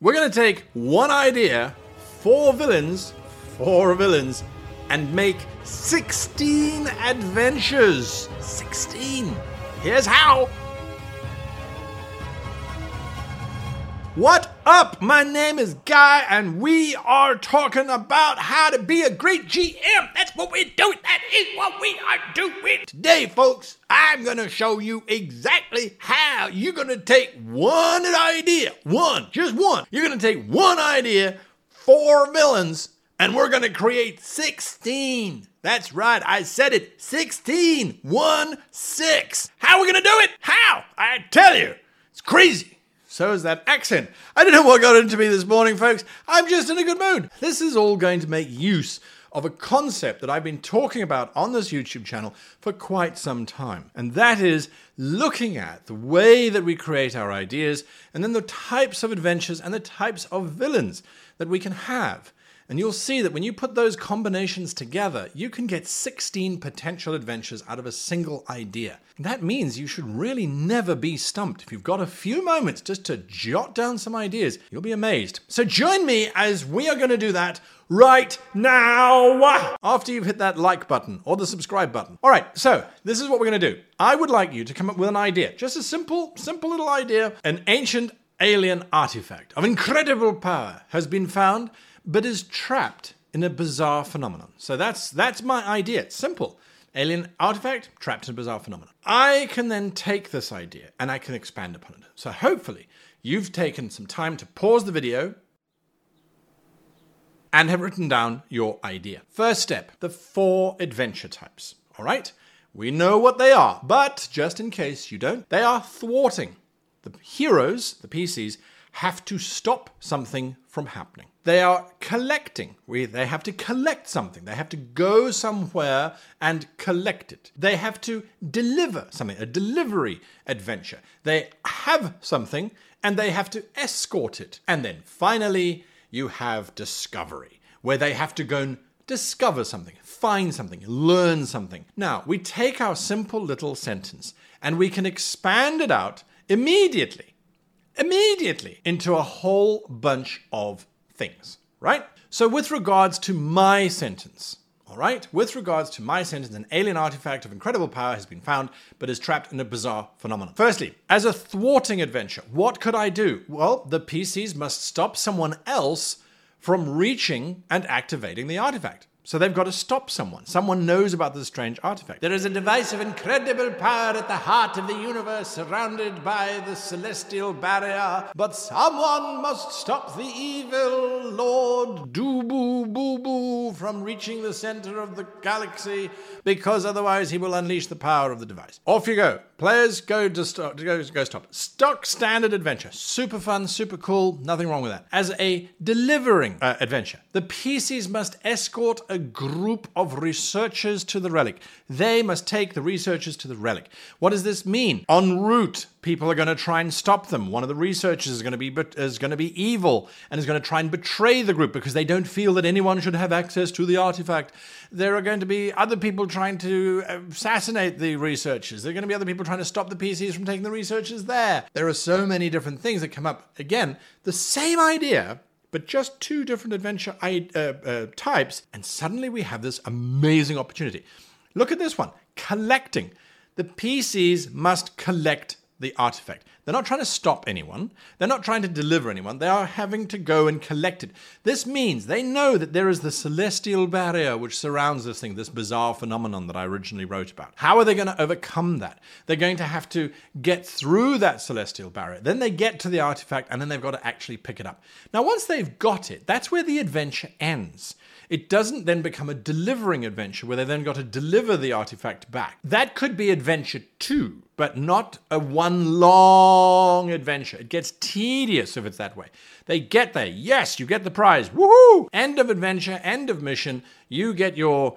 We're going to take one idea, four villains, four villains, and make 16 adventures. 16. Here's how. What up? My name is Guy, and we are talking about how to be a great GM. That's what we're doing. That is what we are doing. Today, folks, I'm going to show you exactly how you're going to take one idea, one, just one. You're going to take one idea, four villains, and we're going to create 16. That's right, I said it 16. One, six. How are we going to do it? How? I tell you, it's crazy. So is that accent. I don't know what got into me this morning, folks. I'm just in a good mood. This is all going to make use of a concept that I've been talking about on this YouTube channel for quite some time. And that is looking at the way that we create our ideas and then the types of adventures and the types of villains that we can have. And you'll see that when you put those combinations together, you can get 16 potential adventures out of a single idea. And that means you should really never be stumped. If you've got a few moments just to jot down some ideas, you'll be amazed. So join me as we are going to do that right now after you've hit that like button or the subscribe button. All right, so this is what we're going to do. I would like you to come up with an idea, just a simple, simple little idea. An ancient alien artifact of incredible power has been found but is trapped in a bizarre phenomenon. So that's that's my idea. It's simple. Alien artifact trapped in a bizarre phenomenon. I can then take this idea and I can expand upon it. So hopefully you've taken some time to pause the video and have written down your idea. First step, the four adventure types. All right? We know what they are, but just in case you don't, they are thwarting. The heroes, the PCs, have to stop something from happening. They are collecting. They have to collect something. They have to go somewhere and collect it. They have to deliver something, a delivery adventure. They have something and they have to escort it. And then finally, you have discovery, where they have to go and discover something, find something, learn something. Now, we take our simple little sentence and we can expand it out immediately immediately into a whole bunch of things, right? So, with regards to my sentence, all right, with regards to my sentence, an alien artifact of incredible power has been found, but is trapped in a bizarre phenomenon. Firstly, as a thwarting adventure, what could I do? Well, the PCs must stop someone else from reaching and activating the artifact. So they've got to stop someone. Someone knows about this strange artifact. There is a device of incredible power at the heart of the universe, surrounded by the celestial barrier. But someone must stop the evil Lord Doobu Boo Boo from reaching the center of the galaxy, because otherwise he will unleash the power of the device. Off you go. Players go to stop. Go, go stop. Stock standard adventure. Super fun, super cool. Nothing wrong with that. As a delivering uh, adventure, the PCs must escort a group of researchers to the relic. They must take the researchers to the relic. What does this mean? En route, people are going to try and stop them. One of the researchers is going to be is going to be evil and is going to try and betray the group because they don't feel that anyone should have access to the artifact. There are going to be other people trying to uh, assassinate the researchers. There are going to be other people trying to stop the PCs from taking the researchers there. There are so many different things that come up. Again, the same idea but just two different adventure uh, uh, types, and suddenly we have this amazing opportunity. Look at this one collecting. The PCs must collect the artifact. They're not trying to stop anyone. They're not trying to deliver anyone. They are having to go and collect it. This means they know that there is the celestial barrier which surrounds this thing, this bizarre phenomenon that I originally wrote about. How are they going to overcome that? They're going to have to get through that celestial barrier. Then they get to the artifact and then they've got to actually pick it up. Now, once they've got it, that's where the adventure ends. It doesn't then become a delivering adventure where they then got to deliver the artifact back. That could be adventure two, but not a one long adventure. It gets tedious if it's that way. They get there. Yes, you get the prize. Woohoo! End of adventure, end of mission. You get your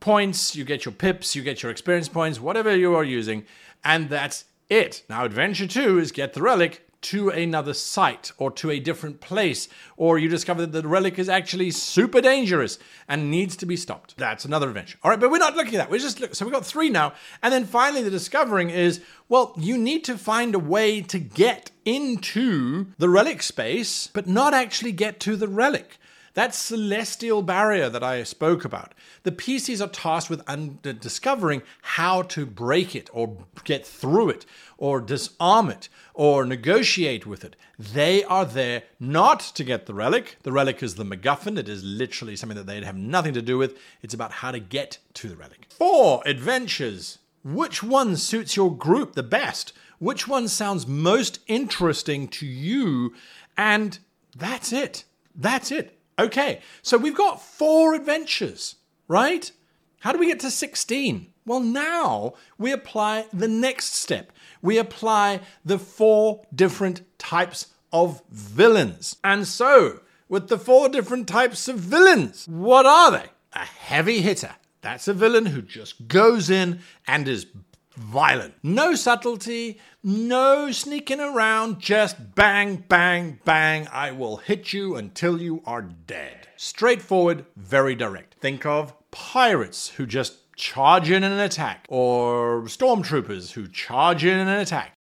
points, you get your pips, you get your experience points, whatever you are using, and that's it. Now, adventure two is get the relic to another site or to a different place, or you discover that the relic is actually super dangerous and needs to be stopped. That's another adventure. All right, but we're not looking at that. We're just look, so we've got three now. And then finally, the discovering is well, you need to find a way to get into the relic space, but not actually get to the relic. That celestial barrier that I spoke about. The PCs are tasked with un- discovering how to break it or get through it or disarm it or negotiate with it. They are there not to get the relic. The relic is the MacGuffin. It is literally something that they'd have nothing to do with. It's about how to get to the relic. Four adventures. Which one suits your group the best? Which one sounds most interesting to you? And that's it. That's it. Okay, so we've got four adventures, right? How do we get to 16? Well, now we apply the next step. We apply the four different types of villains. And so, with the four different types of villains, what are they? A heavy hitter. That's a villain who just goes in and is violent. No subtlety, no sneaking around, just bang, bang, bang. I will hit you until you are dead. Straightforward, very direct. Think of pirates who just charge in an attack, or stormtroopers who charge in an attack.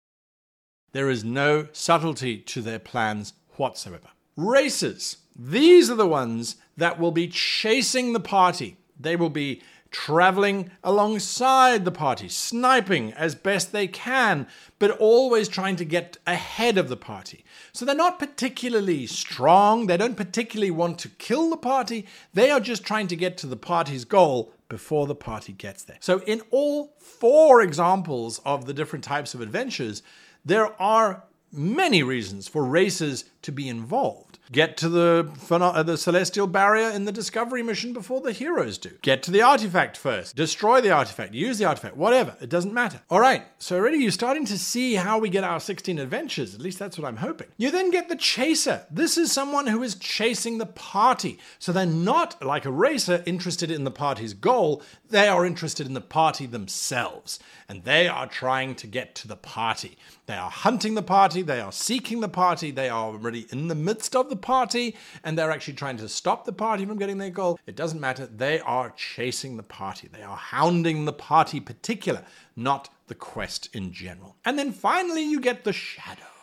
There is no subtlety to their plans whatsoever. Racers, these are the ones that will be chasing the party. They will be traveling alongside the party, sniping as best they can, but always trying to get ahead of the party. So they're not particularly strong, they don't particularly want to kill the party, they are just trying to get to the party's goal before the party gets there. So, in all four examples of the different types of adventures, there are many reasons for racers to be involved. Get to the uh, the celestial barrier in the discovery mission before the heroes do. Get to the artifact first. Destroy the artifact. Use the artifact. Whatever. It doesn't matter. All right. So already you're starting to see how we get our 16 adventures. At least that's what I'm hoping. You then get the chaser. This is someone who is chasing the party. So they're not like a racer interested in the party's goal. They are interested in the party themselves. And they are trying to get to the party. They are hunting the party. They are seeking the party. They are already in the midst of the party and they're actually trying to stop the party from getting their goal. It doesn't matter. They are chasing the party. They are hounding the party particular, not the quest in general. And then finally, you get the shadow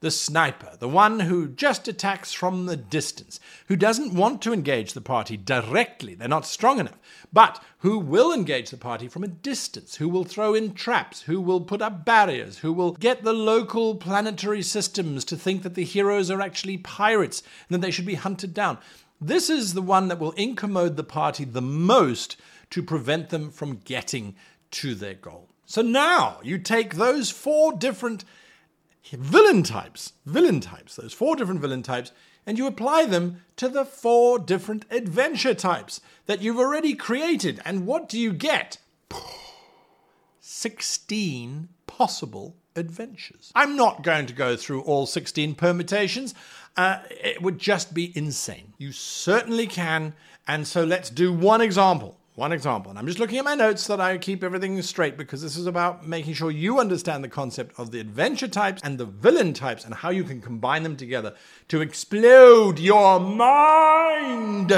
the sniper, the one who just attacks from the distance, who doesn't want to engage the party directly, they're not strong enough, but who will engage the party from a distance, who will throw in traps, who will put up barriers, who will get the local planetary systems to think that the heroes are actually pirates and that they should be hunted down. This is the one that will incommode the party the most to prevent them from getting to their goal. So now you take those four different villain types, villain types, those four different villain types, and you apply them to the four different adventure types that you've already created. And what do you get? 16 possible adventures. I'm not going to go through all 16 permutations. Uh, it would just be insane. You certainly can. And so let's do one example. One example, and I'm just looking at my notes so that I keep everything straight because this is about making sure you understand the concept of the adventure types and the villain types and how you can combine them together to explode your mind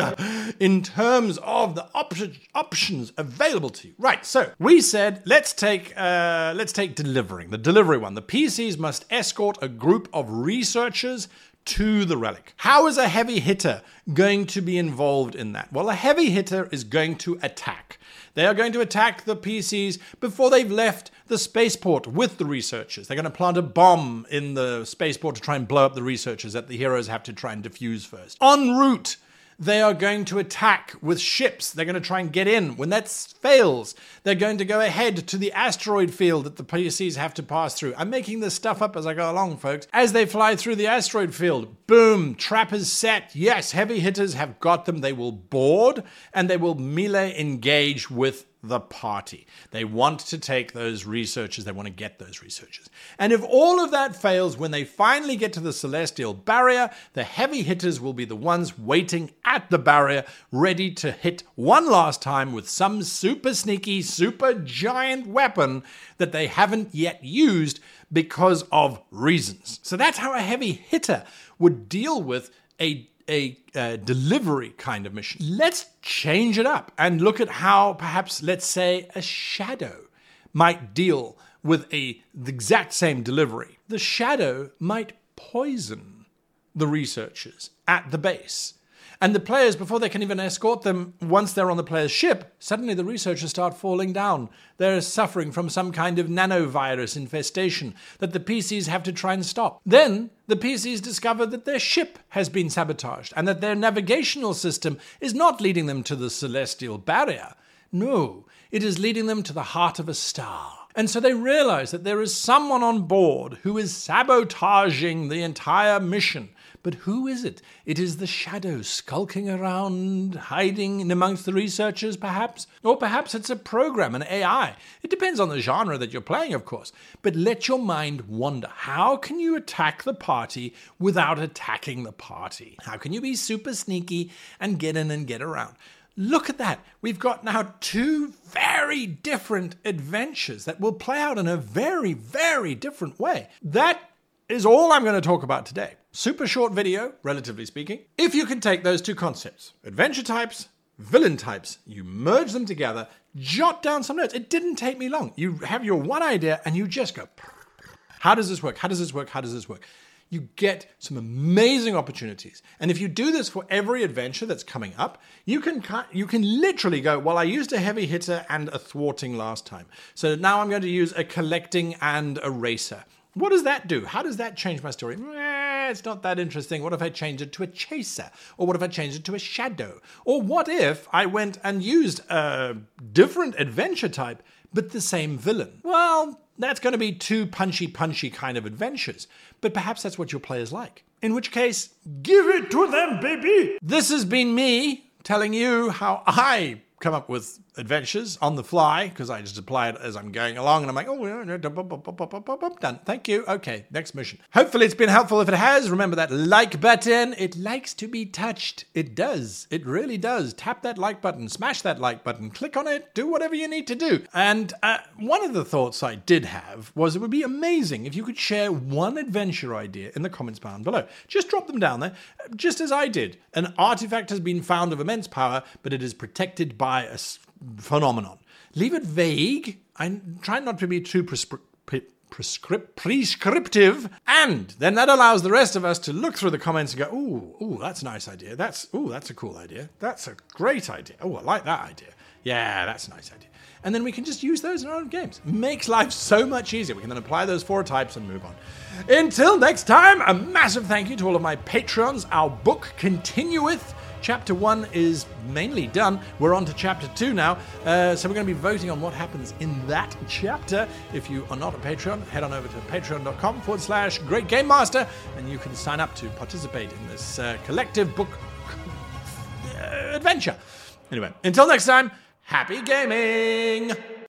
in terms of the op- options available to you. Right. So we said let's take uh, let's take delivering the delivery one. The PCs must escort a group of researchers to the relic. How is a heavy hitter going to be involved in that? Well, a heavy hitter is going to attack. They are going to attack the PCs before they've left the spaceport with the researchers. They're going to plant a bomb in the spaceport to try and blow up the researchers that the heroes have to try and defuse first. En route, they are going to attack with ships. They're going to try and get in. When that fails, they're going to go ahead to the asteroid field that the PCs have to pass through. I'm making this stuff up as I go along, folks. As they fly through the asteroid field, boom, trap is set. Yes, heavy hitters have got them. They will board and they will melee engage with the party. They want to take those researchers, they want to get those researchers. And if all of that fails, when they finally get to the celestial barrier, the heavy hitters will be the ones waiting at the barrier, ready to hit one last time with some super sneaky, super giant weapon that they haven't yet used because of reasons. So that's how a heavy hitter would deal with a a uh, delivery kind of mission. Let's change it up and look at how perhaps, let's say, a shadow might deal with a the exact same delivery. The shadow might poison the researchers at the base and the players, before they can even escort them, once they're on the player's ship, suddenly the researchers start falling down. They're suffering from some kind of nanovirus infestation that the PCs have to try and stop. Then the PCs discover that their ship has been sabotaged and that their navigational system is not leading them to the celestial barrier. No, it is leading them to the heart of a star. And so they realize that there is someone on board who is sabotaging the entire mission but who is it? It is the shadow skulking around, hiding in amongst the researchers, perhaps? Or perhaps it's a program, an AI. It depends on the genre that you're playing, of course. But let your mind wander. How can you attack the party without attacking the party? How can you be super sneaky and get in and get around? Look at that. We've got now two very different adventures that will play out in a very, very different way. That is all I'm going to talk about today. Super short video, relatively speaking. If you can take those two concepts, adventure types, villain types, you merge them together, jot down some notes. It didn't take me long. You have your one idea and you just go, how does this work? How does this work? How does this work? You get some amazing opportunities. And if you do this for every adventure that's coming up, you can you can literally go, well, I used a heavy hitter and a thwarting last time. So now I'm going to use a collecting and a racer. What does that do? How does that change my story? Eh, it's not that interesting. What if I change it to a chaser? Or what if I change it to a shadow? Or what if I went and used a different adventure type, but the same villain? Well, that's going to be two punchy, punchy kind of adventures. But perhaps that's what your players like. In which case, give it to them, baby! This has been me telling you how I come up with adventures on the fly because I just apply it as I'm going along and I'm like, oh, done. Thank you. Okay, next mission. Hopefully it's been helpful. If it has, remember that like button. It likes to be touched. It does. It really does. Tap that like button, smash that like button, click on it, do whatever you need to do. And uh, one of the thoughts I did have was it would be amazing if you could share one adventure idea in the comments down below. Just drop them down there, just as I did. An artifact has been found of immense power, but it is protected by a phenomenon. Leave it vague. I try not to be too prescri- prescript- prescriptive, and then that allows the rest of us to look through the comments and go, "Ooh, ooh, that's a nice idea. That's ooh, that's a cool idea. That's a great idea. Oh, I like that idea. Yeah, that's a nice idea." And then we can just use those in our own games. Makes life so much easier. We can then apply those four types and move on. Until next time, a massive thank you to all of my patrons. Our book continueth. Chapter one is mainly done. We're on to chapter two now. Uh, so we're going to be voting on what happens in that chapter. If you are not a Patreon, head on over to patreon.com forward slash great game master and you can sign up to participate in this uh, collective book adventure. Anyway, until next time, happy gaming!